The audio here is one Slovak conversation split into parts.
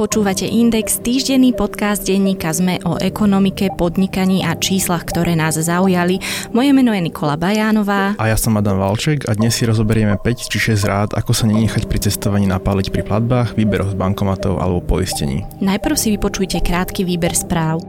Počúvate Index, týždenný podcast denníka ZME o ekonomike, podnikaní a číslach, ktoré nás zaujali. Moje meno je Nikola Bajánová. A ja som Adam Valček a dnes si rozoberieme 5 či 6 rád, ako sa nenechať pri cestovaní napáliť pri platbách, výberoch z bankomatov alebo poistení. Najprv si vypočujte krátky výber správ.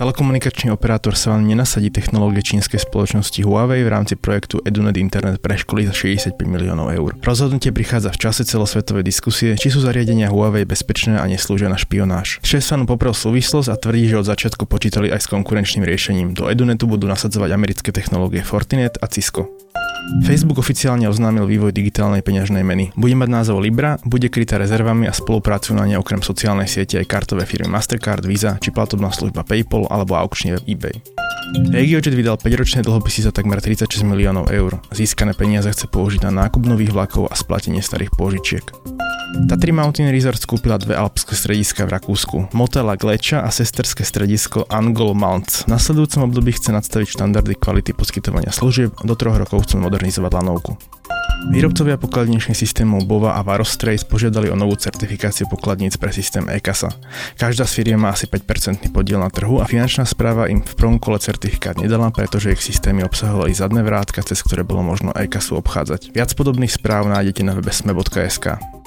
Telekomunikačný operátor sa vám nenasadí technológie čínskej spoločnosti Huawei v rámci projektu Edunet Internet pre školy za 65 miliónov eur. Rozhodnutie prichádza v čase celosvetovej diskusie, či sú zariadenia Huawei bezpečné a neslúžia na špionáž. Šesanu poprel súvislosť a tvrdí, že od začiatku počítali aj s konkurenčným riešením. Do Edunetu budú nasadzovať americké technológie Fortinet a Cisco. Facebook oficiálne oznámil vývoj digitálnej peňažnej meny. Bude mať názov Libra, bude krytá rezervami a spolupracujú na ne okrem sociálnej siete aj kartové firmy Mastercard, Visa či platobná služba PayPal alebo aukčný web eBay. RegioJet vydal 5-ročné dlhopisy za takmer 36 miliónov eur. Získané peniaze chce použiť na nákup nových vlakov a splatenie starých pôžičiek. Tatry Mountain Resort skúpila dve alpské strediska v Rakúsku. Motela Gleča a sesterské stredisko Angol Mounts. V nasledujúcom období chce nadstaviť štandardy kvality poskytovania služieb, do troch rokov chcú modernizovať lanovku. Výrobcovia pokladničných systémov Bova a Varostrace požiadali o novú certifikáciu pokladníc pre systém ECASA. Každá z firiem má asi 5% podiel na trhu a finančná správa im v prvom kole certifikát nedala, pretože ich systémy obsahovali zadné vrátka, cez ktoré bolo možno ECASu obchádzať. Viac podobných správ nájdete na webe sme.sk.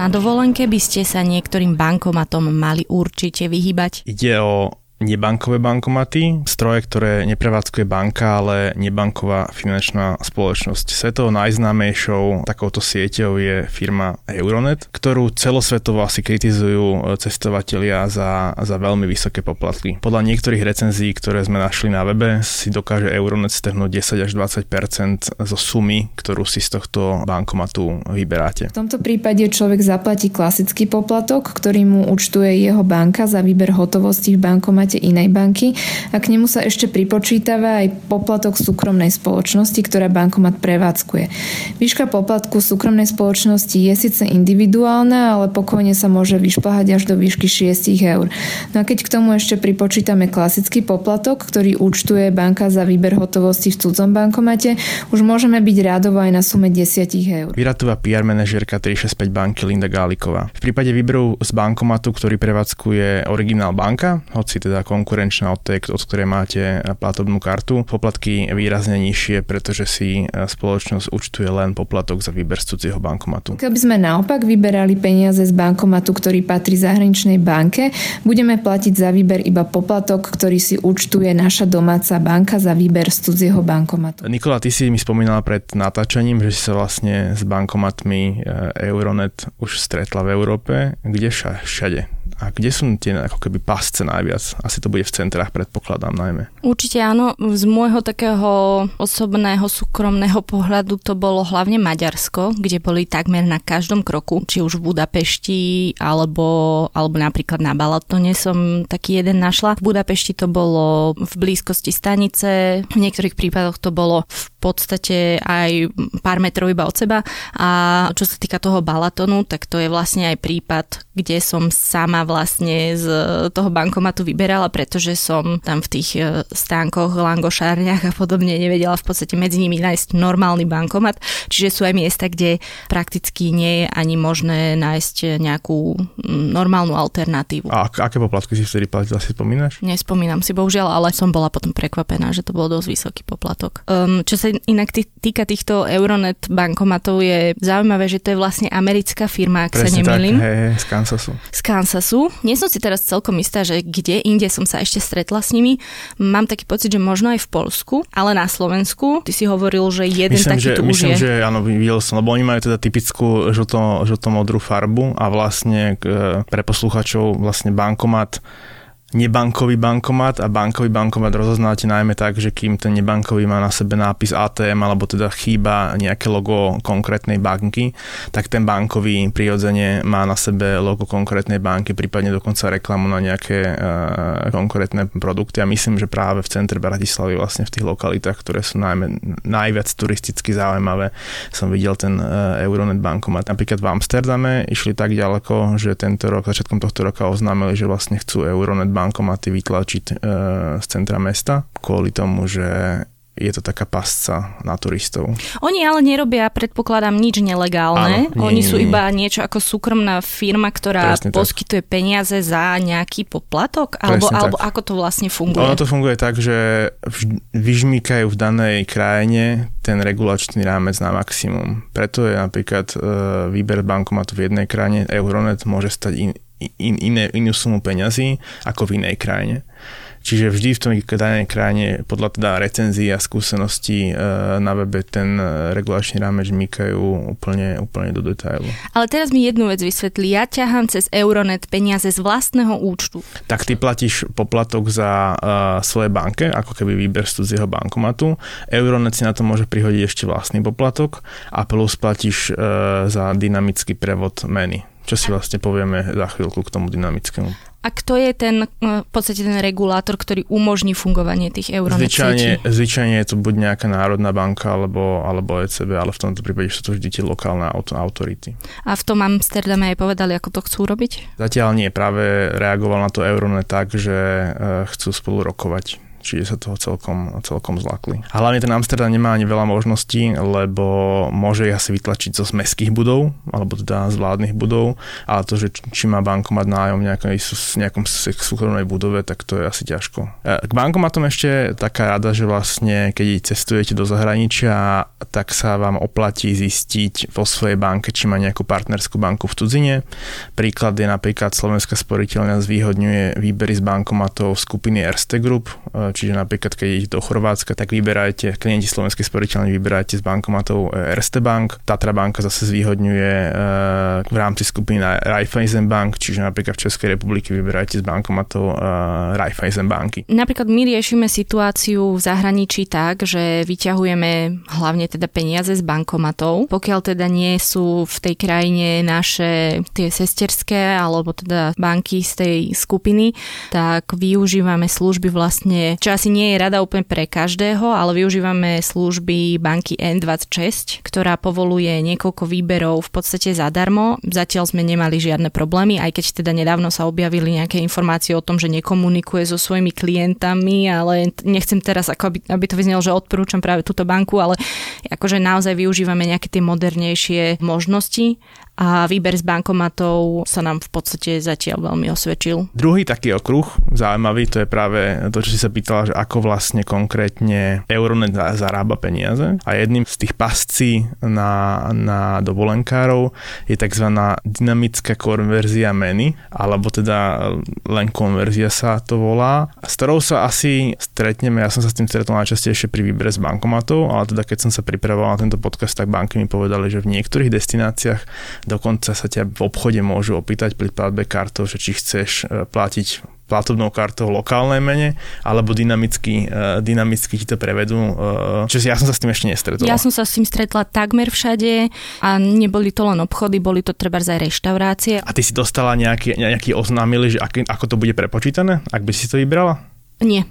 Na dovolenke by ste sa niektorým bankomatom mali určite vyhybať. Ide o nebankové bankomaty, stroje, ktoré neprevádzkuje banka, ale nebanková finančná spoločnosť. Svetovo najznámejšou takouto sieťou je firma Euronet, ktorú celosvetovo asi kritizujú cestovatelia za, za veľmi vysoké poplatky. Podľa niektorých recenzií, ktoré sme našli na webe, si dokáže Euronet strhnúť 10 až 20% zo sumy, ktorú si z tohto bankomatu vyberáte. V tomto prípade človek zaplatí klasický poplatok, ktorý mu účtuje jeho banka za výber hotovosti v bankomate máte inej banky a k nemu sa ešte pripočítava aj poplatok súkromnej spoločnosti, ktorá bankomat prevádzkuje. Výška poplatku súkromnej spoločnosti je síce individuálna, ale pokojne sa môže vyšplhať až do výšky 6 eur. No a keď k tomu ešte pripočítame klasický poplatok, ktorý účtuje banka za výber hotovosti v cudzom bankomate, už môžeme byť rádovo aj na sume 10 eur. Vyratúva PR manažerka 365 banky Linda Gáliková. V prípade výberu z bankomatu, ktorý prevádzkuje originál banka, hoci teda konkurenčná od tej, od ktorej máte platobnú kartu. Poplatky výrazne nižšie, pretože si e, spoločnosť účtuje len poplatok za výber z cudzieho bankomatu. Keby sme naopak vyberali peniaze z bankomatu, ktorý patrí zahraničnej banke, budeme platiť za výber iba poplatok, ktorý si účtuje naša domáca banka za výber z cudzieho bankomatu. Nikola, ty si mi spomínala pred natáčaním, že si sa vlastne s bankomatmi e, Euronet už stretla v Európe. Kde všade? A kde sú tie ako keby pasce najviac? Asi to bude v centrách, predpokladám najmä. Určite áno. Z môjho takého osobného, súkromného pohľadu to bolo hlavne Maďarsko, kde boli takmer na každom kroku, či už v Budapešti, alebo, alebo napríklad na Balatone som taký jeden našla. V Budapešti to bolo v blízkosti stanice, v niektorých prípadoch to bolo v podstate aj pár metrov iba od seba. A čo sa týka toho Balatonu, tak to je vlastne aj prípad, kde som sama vlastne z toho bankomatu vyberala, pretože som tam v tých e, stánkoch, langošárniach a podobne nevedela v podstate medzi nimi nájsť normálny bankomat. Čiže sú aj miesta, kde prakticky nie je ani možné nájsť nejakú normálnu alternatívu. A aké poplatky si vtedy platila, si spomínaš? Nespomínam si bohužiaľ, ale som bola potom prekvapená, že to bol dosť vysoký poplatok. Um, čo sa inak týka týchto Euronet bankomatov, je zaujímavé, že to je vlastne americká firma, ak Presne sa nemýlim. Tak, hej, hej, z Kansasu. Z Kansasu nie som si teraz celkom istá, že kde inde som sa ešte stretla s nimi. Mám taký pocit, že možno aj v Polsku, ale na Slovensku. Ty si hovoril, že jeden myslím, taký že, tu myslím, už je. že áno, videl som, lebo oni majú teda typickú žlto, žltomodrú farbu a vlastne pre posluchačov vlastne bankomat nebankový bankomat a bankový bankomat rozoznáte najmä tak, že kým ten nebankový má na sebe nápis ATM alebo teda chýba nejaké logo konkrétnej banky, tak ten bankový prirodzene má na sebe logo konkrétnej banky, prípadne dokonca reklamu na nejaké uh, konkrétne produkty a myslím, že práve v centre Bratislavy vlastne v tých lokalitách, ktoré sú najmä, najviac turisticky zaujímavé, som videl ten uh, Euronet bankomat. Napríklad v Amsterdame išli tak ďaleko, že tento rok, začiatkom tohto roka oznámili, že vlastne chcú Euronet bankomaty vytlačiť e, z centra mesta kvôli tomu, že je to taká pasca na turistov. Oni ale nerobia, predpokladám, nič nelegálne. Áno, nie, Oni sú nie, iba niečo ako súkromná firma, ktorá Presne poskytuje tak. peniaze za nejaký poplatok? Alebo, alebo ako to vlastne funguje? Ono to funguje tak, že vyžmýkajú v danej krajine ten regulačný rámec na maximum. Preto je napríklad e, výber bankomatu v jednej krajine, Euronet môže stať in, in, iné, inú sumu peňazí ako v inej krajine. Čiže vždy v tom danej krajine podľa teda recenzií a skúseností e, na webe ten e, regulačný rámec žmýkajú úplne, úplne do detailu. Ale teraz mi jednu vec vysvetlí. Ja ťahám cez Euronet peniaze z vlastného účtu. Tak ty platíš poplatok za uh, svoje banke, ako keby výber z cudzieho bankomatu. Euronet si na to môže prihodiť ešte vlastný poplatok a plus platíš uh, za dynamický prevod meny čo si vlastne povieme za chvíľku k tomu dynamickému. A kto je ten, v podstate ten regulátor, ktorý umožní fungovanie tých euronet zvyčajne, zvyčajne je to buď nejaká národná banka alebo, alebo ECB, ale v tomto prípade sú to vždy tie lokálne auto, autority. A v tom Amsterdame aj povedali, ako to chcú robiť? Zatiaľ nie, práve reagoval na to Euronet tak, že eh, chcú spolu rokovať čiže sa toho celkom, celkom zlakli. A hlavne ten Amsterdam nemá ani veľa možností, lebo môže ich asi vytlačiť zo mestských budov, alebo teda z vládnych budov, ale to, že či má bankomat nájom v nejakej, nejakom súkromnej budove, tak to je asi ťažko. E, k bankomatom ešte taká rada, že vlastne keď cestujete do zahraničia, tak sa vám oplatí zistiť vo svojej banke, či má nejakú partnerskú banku v cudzine. Príklad je napríklad Slovenská sporiteľňa zvýhodňuje výbery z bankomatov skupiny Erste Group, e, čiže napríklad keď idete do Chorvátska, tak vyberajte, klienti slovenskej sporiteľne vyberajte z bankomatov e, Erste Bank, Tatra banka zase zvýhodňuje e, v rámci skupiny Raiffeisen Bank, čiže napríklad v Českej republiky vyberajte z bankomatov e, Raiffeisen banky. Napríklad my riešime situáciu v zahraničí tak, že vyťahujeme hlavne teda peniaze z bankomatov, pokiaľ teda nie sú v tej krajine naše tie sesterské alebo teda banky z tej skupiny, tak využívame služby vlastne čo asi nie je rada úplne pre každého, ale využívame služby banky N26, ktorá povoluje niekoľko výberov v podstate zadarmo. Zatiaľ sme nemali žiadne problémy, aj keď teda nedávno sa objavili nejaké informácie o tom, že nekomunikuje so svojimi klientami, ale nechcem teraz, ako aby, aby to vyznelo, že odporúčam práve túto banku, ale akože naozaj využívame nejaké tie modernejšie možnosti a výber z bankomatov sa nám v podstate zatiaľ veľmi osvedčil. Druhý taký okruh zaujímavý, to je práve to, čo si sa pýtala, že ako vlastne konkrétne Euronet zarába peniaze. A jedným z tých pascí na, na dovolenkárov je tzv. dynamická konverzia meny, alebo teda len konverzia sa to volá, s ktorou sa asi stretneme, ja som sa s tým stretol najčastejšie pri výbere z bankomatov, ale teda keď som sa pripravoval na tento podcast, tak banky mi povedali, že v niektorých destináciách Dokonca sa ťa v obchode môžu opýtať pri platbe kartou, že či chceš e, platiť platobnou kartou v lokálnej mene, alebo dynamicky, uh, dynamicky ti to prevedú. Čiže ja som sa s tým ešte nestretla. Ja som sa s tým stretla takmer všade a neboli to len obchody, boli to treba aj reštaurácie. A ty si dostala nejaký, nejaký oznámili, že ak, ako to bude prepočítané, ak by si to vybrala? Nie.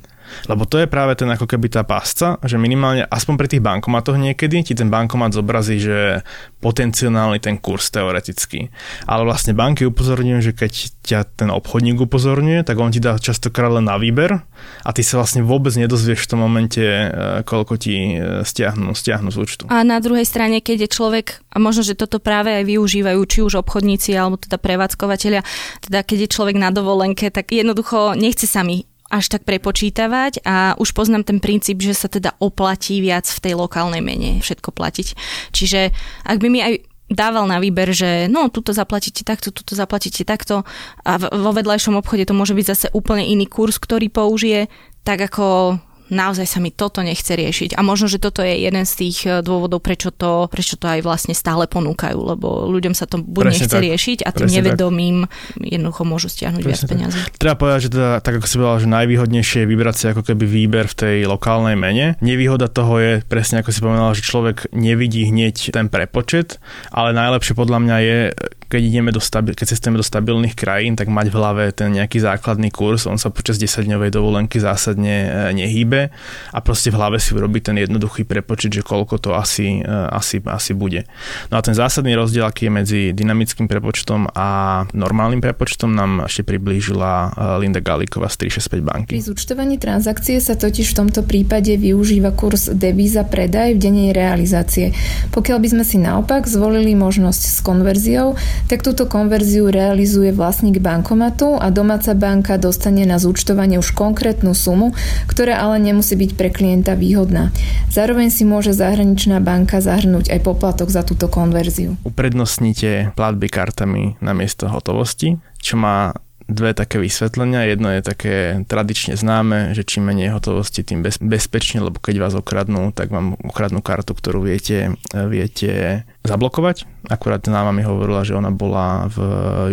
Lebo to je práve ten ako keby tá pásca, že minimálne aspoň pri tých bankomatoch niekedy ti ten bankomat zobrazí, že potenciálny ten kurz teoreticky. Ale vlastne banky upozorňujú, že keď ťa ten obchodník upozorňuje, tak on ti dá častokrát len na výber a ty sa vlastne vôbec nedozvieš v tom momente, e, koľko ti e, stiahnu, stiahnu z účtu. A na druhej strane, keď je človek, a možno, že toto práve aj využívajú, či už obchodníci alebo teda prevádzkovateľia, teda keď je človek na dovolenke, tak jednoducho nechce sa mi až tak prepočítavať a už poznám ten princíp, že sa teda oplatí viac v tej lokálnej mene všetko platiť. Čiže ak by mi aj dával na výber, že no, tuto zaplatíte takto, tuto zaplatíte takto a vo vedľajšom obchode to môže byť zase úplne iný kurz, ktorý použije, tak ako naozaj sa mi toto nechce riešiť. A možno, že toto je jeden z tých eh, dôvodov, prečo to, prečo to aj vlastne stále ponúkajú, lebo ľuďom sa to buď nechce tak. riešiť a tým Presne nevedomým tak. jednoducho môžu stiahnuť Presne viac peniazy. Treba povedať, že teda, tak ako si povedal, že najvýhodnejšie je vybrať si ako keby výber v tej lokálnej mene. Nevýhoda toho je, presne ako si povedal, že človek nevidí hneď ten prepočet, ale najlepšie podľa mňa je, keď, ideme do stabil, keď cestujeme do stabilných krajín, tak mať v hlave ten nejaký základný kurz, on sa počas 10-dňovej dovolenky zásadne e, nehýbe a proste v hlave si urobiť ten jednoduchý prepočet, že koľko to asi, e, asi, asi bude. No a ten zásadný rozdiel, aký je medzi dynamickým prepočtom a normálnym prepočtom nám ešte priblížila e, Linda Galíková z 365 banky. Pri zúčtovaní transakcie sa totiž v tomto prípade využíva kurz devíza predaj v denej realizácie. Pokiaľ by sme si naopak zvolili možnosť s konverziou, tak túto konverziu realizuje vlastník bankomatu a domáca banka dostane na zúčtovanie už konkrétnu sumu, ktorá ale nemusí byť pre klienta výhodná. Zároveň si môže zahraničná banka zahrnúť aj poplatok za túto konverziu. Uprednostnite platby kartami na miesto hotovosti, čo má dve také vysvetlenia. Jedno je také tradične známe, že čím menej hotovosti, tým bez, bezpečne, lebo keď vás okradnú, tak vám okradnú kartu, ktorú viete, viete zablokovať. Akurát náma mi hovorila, že ona bola v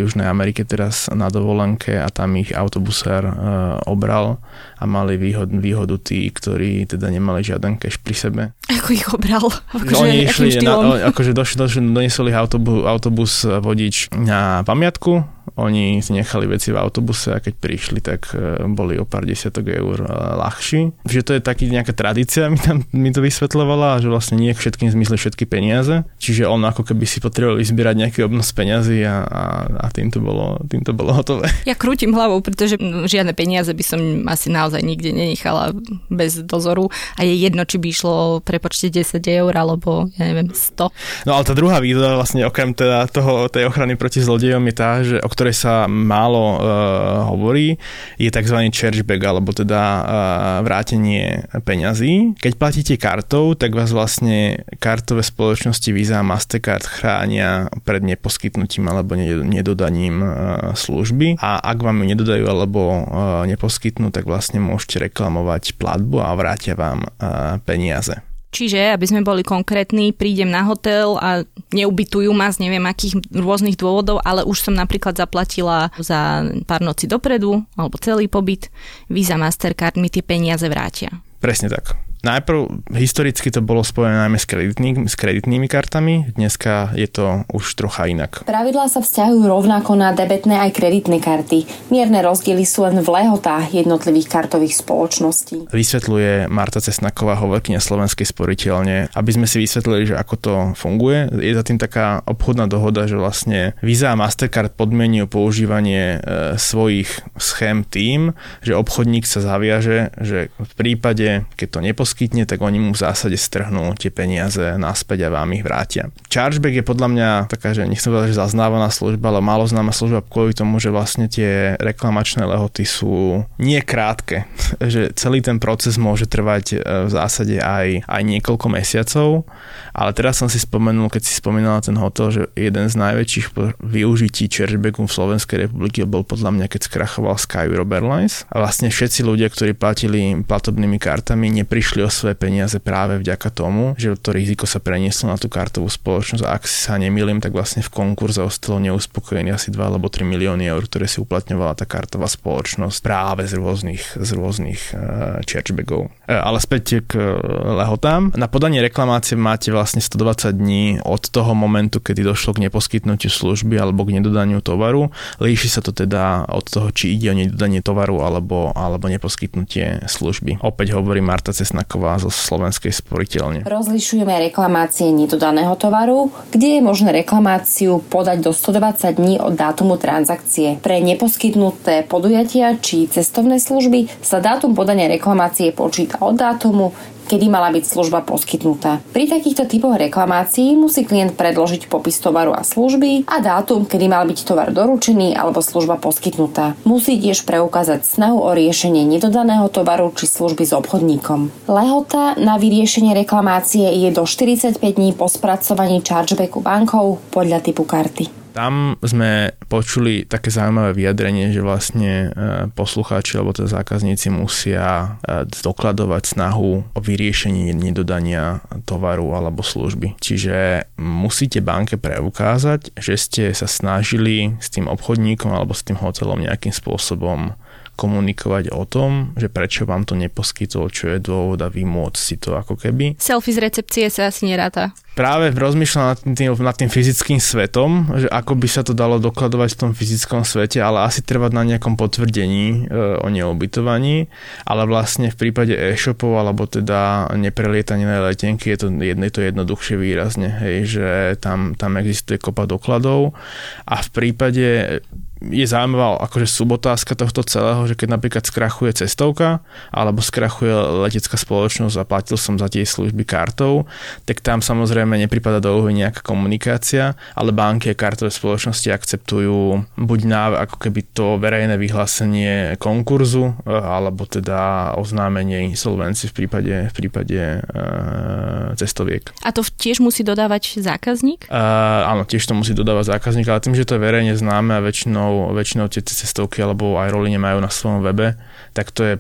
Južnej Amerike teraz na dovolenke a tam ich autobusár e, obral a mali výhod, výhodu tí, ktorí teda nemali žiaden cash pri sebe. Ako ich obral? Akože, Oni išli, na, akože došli, došli, doniesol ich autobus, autobus vodič na pamiatku, oni si nechali veci v autobuse a keď prišli, tak e, boli o pár desiatok eur e, ľahší. Že to je taký nejaká tradícia, mi, tam, mi to vysvetľovala, že vlastne nie všetkým zmysle všetky peniaze. Čiže on ako keby si potreboval vyzbierať nejaký obnos peňazí a, a, a tým, to bolo, tým to bolo hotové. Ja krútim hlavou, pretože žiadne peniaze by som asi naozaj nikde nenechala bez dozoru a je jedno, či by išlo prepočte 10 eur alebo ja neviem 100. No ale tá druhá výhoda vlastne okrem teda toho, tej ochrany proti zlodejom je tá, že o ktorej sa málo uh, hovorí, je tzv. chargeback, alebo teda uh, vrátenie peňazí. Keď platíte kartou, tak vás vlastne kartové spoločnosti Visa a Mastercard chránia pred neposkytnutím alebo nedodaním uh, služby a ak vám ju nedodajú alebo uh, neposkytnú, tak vlastne môžete reklamovať platbu a vrátia vám uh, peniaze. Čiže, aby sme boli konkrétni, prídem na hotel a neubytujú ma z neviem akých rôznych dôvodov, ale už som napríklad zaplatila za pár noci dopredu, alebo celý pobyt, Visa Mastercard mi tie peniaze vrátia. Presne tak. Najprv historicky to bolo spojené najmä s, kreditný, s kreditnými kartami, dneska je to už trocha inak. Pravidlá sa vzťahujú rovnako na debetné aj kreditné karty. Mierne rozdiely sú len v lehotách jednotlivých kartových spoločností. Vysvetľuje Marta Cesnaková, hovorkyňa Slovenskej sporiteľne, aby sme si vysvetlili, že ako to funguje. Je za tým taká obchodná dohoda, že vlastne Visa a Mastercard podmienujú používanie e, svojich schém tým, že obchodník sa zaviaže, že v prípade, keď to neposkytuje, poskytne, tak oni mu v zásade strhnú tie peniaze naspäť a vám ich vrátia. Chargeback je podľa mňa taká, že nechcem povedať, že zaznávaná služba, ale málo známa služba kvôli tomu, že vlastne tie reklamačné lehoty sú nie krátke, že celý ten proces môže trvať e, v zásade aj, aj niekoľko mesiacov, ale teraz som si spomenul, keď si spomínala ten hotel, že jeden z najväčších využití chargebacku v Slovenskej republike bol podľa mňa, keď skrachoval Sky Europe Airlines a vlastne všetci ľudia, ktorí platili platobnými kartami, neprišli svoje peniaze práve vďaka tomu, že to riziko sa prenieslo na tú kartovú spoločnosť a ak sa nemýlim, tak vlastne v konkurze ostalo neuspokojený asi 2 alebo 3 milióny eur, ktoré si uplatňovala tá kartová spoločnosť práve z rôznych, z rôznych uh, chargebackov. Uh, ale späť k uh, lehotám. Na podanie reklamácie máte vlastne 120 dní od toho momentu, kedy došlo k neposkytnutiu služby alebo k nedodaniu tovaru. Líši sa to teda od toho, či ide o nedodanie tovaru alebo, alebo neposkytnutie služby. Opäť hovorí Marta Cesnaková zo Slovenskej sporiteľne. Rozlišujeme reklamácie nedodaného tovaru, kde je možné reklamáciu podať do 120 dní od dátumu transakcie. Pre neposkytnuté podujatia či cestovné služby sa dátum podania reklamácie počíta od dátumu, kedy mala byť služba poskytnutá. Pri takýchto typoch reklamácií musí klient predložiť popis tovaru a služby a dátum, kedy mal byť tovar doručený alebo služba poskytnutá. Musí tiež preukázať snahu o riešenie nedodaného tovaru či služby s obchodníkom. Lehota na vyriešenie reklamácie je do 45 dní po spracovaní chargebacku bankou podľa typu karty. Tam sme počuli také zaujímavé vyjadrenie, že vlastne e, poslucháči alebo teda zákazníci musia e, dokladovať snahu o vyriešenie nedodania tovaru alebo služby. Čiže musíte banke preukázať, že ste sa snažili s tým obchodníkom alebo s tým hotelom nejakým spôsobom komunikovať o tom, že prečo vám to neposkytol, čo je dôvod a vymôcť si to ako keby. Selfie z recepcie sa asi neráta. Práve rozmýšľam nad tým, nad tým fyzickým svetom, že ako by sa to dalo dokladovať v tom fyzickom svete, ale asi trvať na nejakom potvrdení e, o neobytovaní, ale vlastne v prípade e-shopov alebo teda neprelietané letenky je to, je to jednoduchšie výrazne, hej, že tam, tam existuje kopa dokladov. A v prípade je zaujímavá akože subotázka tohto celého, že keď napríklad skrachuje cestovka alebo skrachuje letecká spoločnosť a platil som za tie služby kartou, tak tam samozrejme nepripada do úhy nejaká komunikácia, ale banky a kartové spoločnosti akceptujú buď na ako keby to verejné vyhlásenie konkurzu e, alebo teda oznámenie insolvencie v prípade, v prípade e, cestoviek. A to tiež musí dodávať zákazník? Uh, áno, tiež to musí dodávať zákazník, ale tým, že to je verejne známe a väčšinou väčšinou, väčšinou tie cestovky alebo aj roly nemajú na svojom webe, tak to je,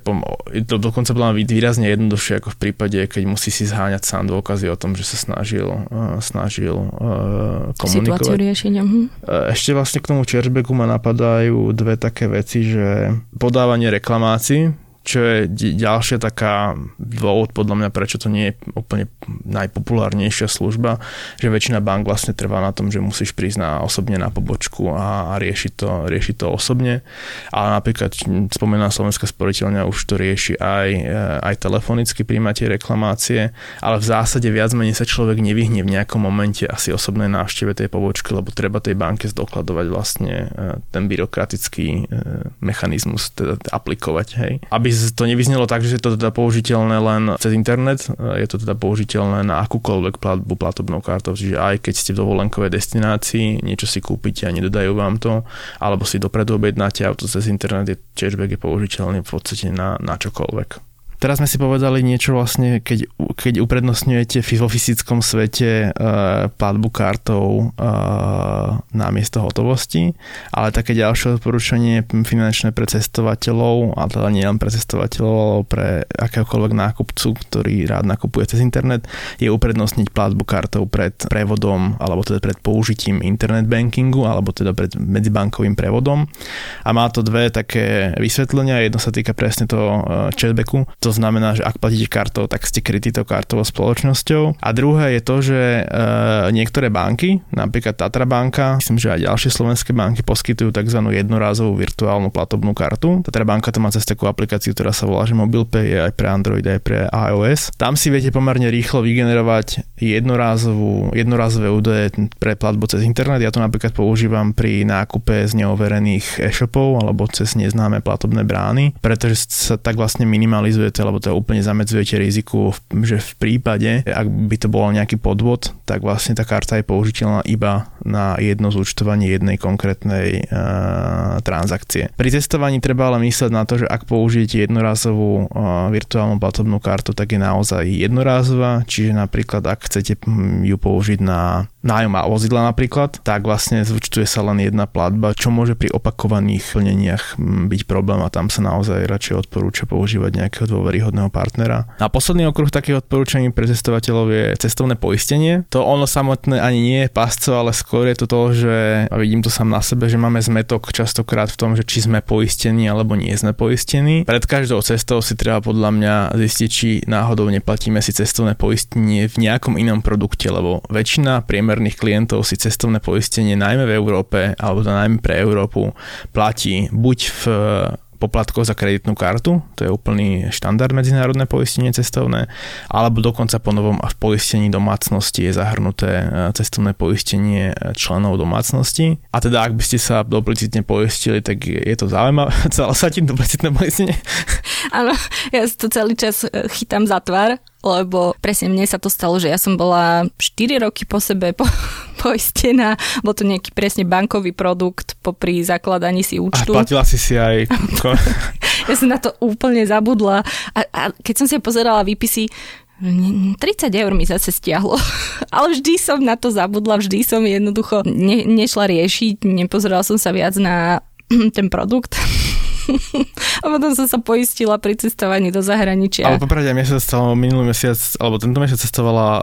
to dokonca bolo výrazne jednoduchšie ako v prípade, keď musí si zháňať sám dôkazy o tom, že sa snažil, uh, snažil uh, komunikovať. riešenia. Mhm. Ešte vlastne k tomu churchbacku ma napadajú dve také veci, že podávanie reklamácií, čo je ďalšia taká dôvod podľa mňa, prečo to nie je úplne najpopulárnejšia služba, že väčšina bank vlastne trvá na tom, že musíš prísť na, osobne na pobočku a, a riešiť, to, riešiť to osobne. Ale napríklad spomínaná Slovenská sporiteľňa už to rieši aj, aj telefonicky príjmate reklamácie, ale v zásade viac menej sa človek nevyhne v nejakom momente asi osobnej návšteve tej pobočky, lebo treba tej banke zdokladovať vlastne e, ten byrokratický e, mechanizmus teda aplikovať. Hej. Aby to nevyznelo tak, že je to teda použiteľné len cez internet, je to teda použiteľné na akúkoľvek platbu platobnou kartou, čiže aj keď ste v dovolenkovej destinácii, niečo si kúpite a nedodajú vám to, alebo si dopredu objednáte auto cez internet, je cashback je použiteľný v podstate na, na čokoľvek. Teraz sme si povedali niečo vlastne, keď, keď uprednostňujete vo fyzickom svete uh, platbu kartou uh, na miesto hotovosti, ale také ďalšie odporúčanie finančné pre cestovateľov, a teda nie len pre cestovateľov, ale pre akéhokoľvek nákupcu, ktorý rád nakupuje cez internet, je uprednostniť platbu kartou pred prevodom, alebo teda pred použitím internet bankingu, alebo teda pred medzibankovým prevodom. A má to dve také vysvetlenia. Jedno sa týka presne toho uh, chatbacku, to znamená, že ak platíte kartou, tak ste krytí to kartovou spoločnosťou. A druhé je to, že e, niektoré banky, napríklad Tatra banka, myslím, že aj ďalšie slovenské banky poskytujú tzv. jednorázovú virtuálnu platobnú kartu. Tatra banka to má cez takú aplikáciu, ktorá sa volá, že MobilePay je aj pre Android, aj pre iOS. Tam si viete pomerne rýchlo vygenerovať jednorázovú, jednorázové údaje pre platbu cez internet. Ja to napríklad používam pri nákupe z neoverených e-shopov alebo cez neznáme platobné brány, pretože sa tak vlastne minimalizuje riskujete, lebo to úplne zamedzujete riziku, že v prípade, ak by to bol nejaký podvod, tak vlastne tá karta je použiteľná iba na jedno zúčtovanie jednej konkrétnej uh, transakcie. Pri cestovaní treba ale mysleť na to, že ak použijete jednorazovú uh, virtuálnu platobnú kartu, tak je naozaj jednorázová, čiže napríklad ak chcete hm, ju použiť na nájom a vozidla napríklad, tak vlastne zúčtuje sa len jedna platba, čo môže pri opakovaných plneniach hm, byť problém a tam sa naozaj radšej odporúča používať nejakého dôveryhodného partnera. A posledný okruh takých odporúčaní pre cestovateľov je cestovné poistenie. To ono samotné ani nie je pasco, ale skôr je to to, že a vidím to sám na sebe, že máme zmetok častokrát v tom, že či sme poistení alebo nie sme poistení. Pred každou cestou si treba podľa mňa zistiť, či náhodou neplatíme si cestovné poistenie v nejakom inom produkte, lebo väčšina priemerných klientov si cestovné poistenie najmä v Európe alebo najmä pre Európu platí buď v poplatkov za kreditnú kartu, to je úplný štandard medzinárodné poistenie cestovné, alebo dokonca po novom a v poistení domácnosti je zahrnuté e, cestovné poistenie členov domácnosti. A teda ak by ste sa duplicitne poistili, tak je to zaujímavé, celé sa tým duplicitné poistenie. Áno, ja to celý čas e, chytám za tvár, lebo presne mne sa to stalo, že ja som bola 4 roky po sebe po, poistená, bol to nejaký presne bankový produkt popri zakladaní si účtu. A platila si si aj... ja som na to úplne zabudla a, a keď som si pozerala výpisy, 30 eur mi zase stiahlo. Ale vždy som na to zabudla, vždy som jednoducho ne, nešla riešiť, nepozerala som sa viac na ten produkt. a potom som sa poistila pri cestovaní do zahraničia. Ale popravde, mne sa stalo minulý mesiac, alebo tento mesiac cestovala uh,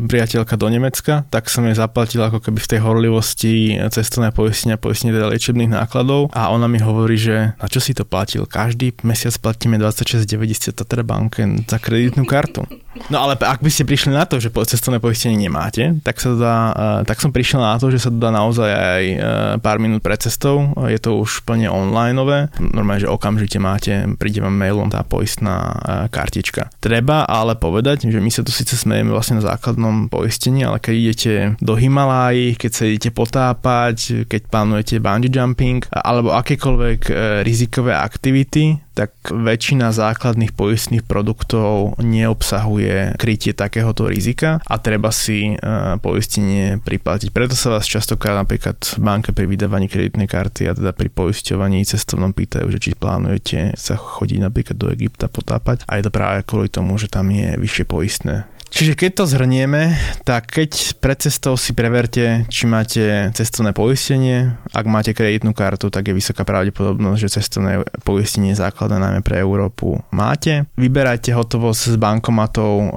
priateľka do Nemecka, tak som jej zaplatila ako keby v tej horlivosti cestovné poistenia, poistenie teda liečebných nákladov a ona mi hovorí, že na čo si to platil? Každý mesiac platíme 26,90 Tatra banke za kreditnú kartu. No ale ak by ste prišli na to, že cestovné poistenie nemáte, tak, sa dá, uh, tak som prišiel na to, že sa dá naozaj aj uh, pár minút pred cestou. Je to už plne onlineové. Normálne, že okamžite máte, príde vám mailom tá poistná uh, kartička. Treba ale povedať, že my sa tu síce smejeme vlastne na základnom poistení, ale keď idete do Himaláji, keď sa idete potápať, keď plánujete bungee jumping alebo akékoľvek uh, rizikové aktivity, tak väčšina základných poistných produktov neobsahuje krytie takéhoto rizika a treba si e, poistenie priplatiť. Preto sa vás častokrát napríklad v banke pri vydávaní kreditnej karty a teda pri poisťovaní cestovnom pýtajú, že či plánujete sa chodiť napríklad do Egypta potápať a je to práve kvôli tomu, že tam je vyššie poistné. Čiže keď to zhrnieme, tak keď pred cestou si preverte, či máte cestovné poistenie. Ak máte kreditnú kartu, tak je vysoká pravdepodobnosť, že cestovné poistenie základné najmä pre Európu máte. Vyberajte hotovosť s bankomatov e,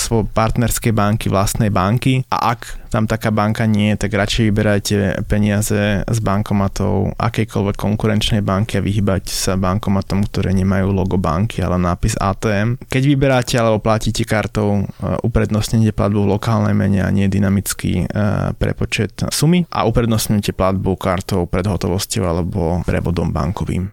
svojej partnerskej banky, vlastnej banky a ak tam taká banka nie, tak radšej vyberajte peniaze z bankomatov akejkoľvek konkurenčnej banky a vyhybať sa bankomatom, ktoré nemajú logo banky, ale nápis ATM. Keď vyberáte alebo platíte kartou, uh, uprednostnite platbu v lokálnej mene a nie dynamický uh, prepočet sumy a uprednostňujte platbu kartou pred hotovosťou alebo prevodom bankovým.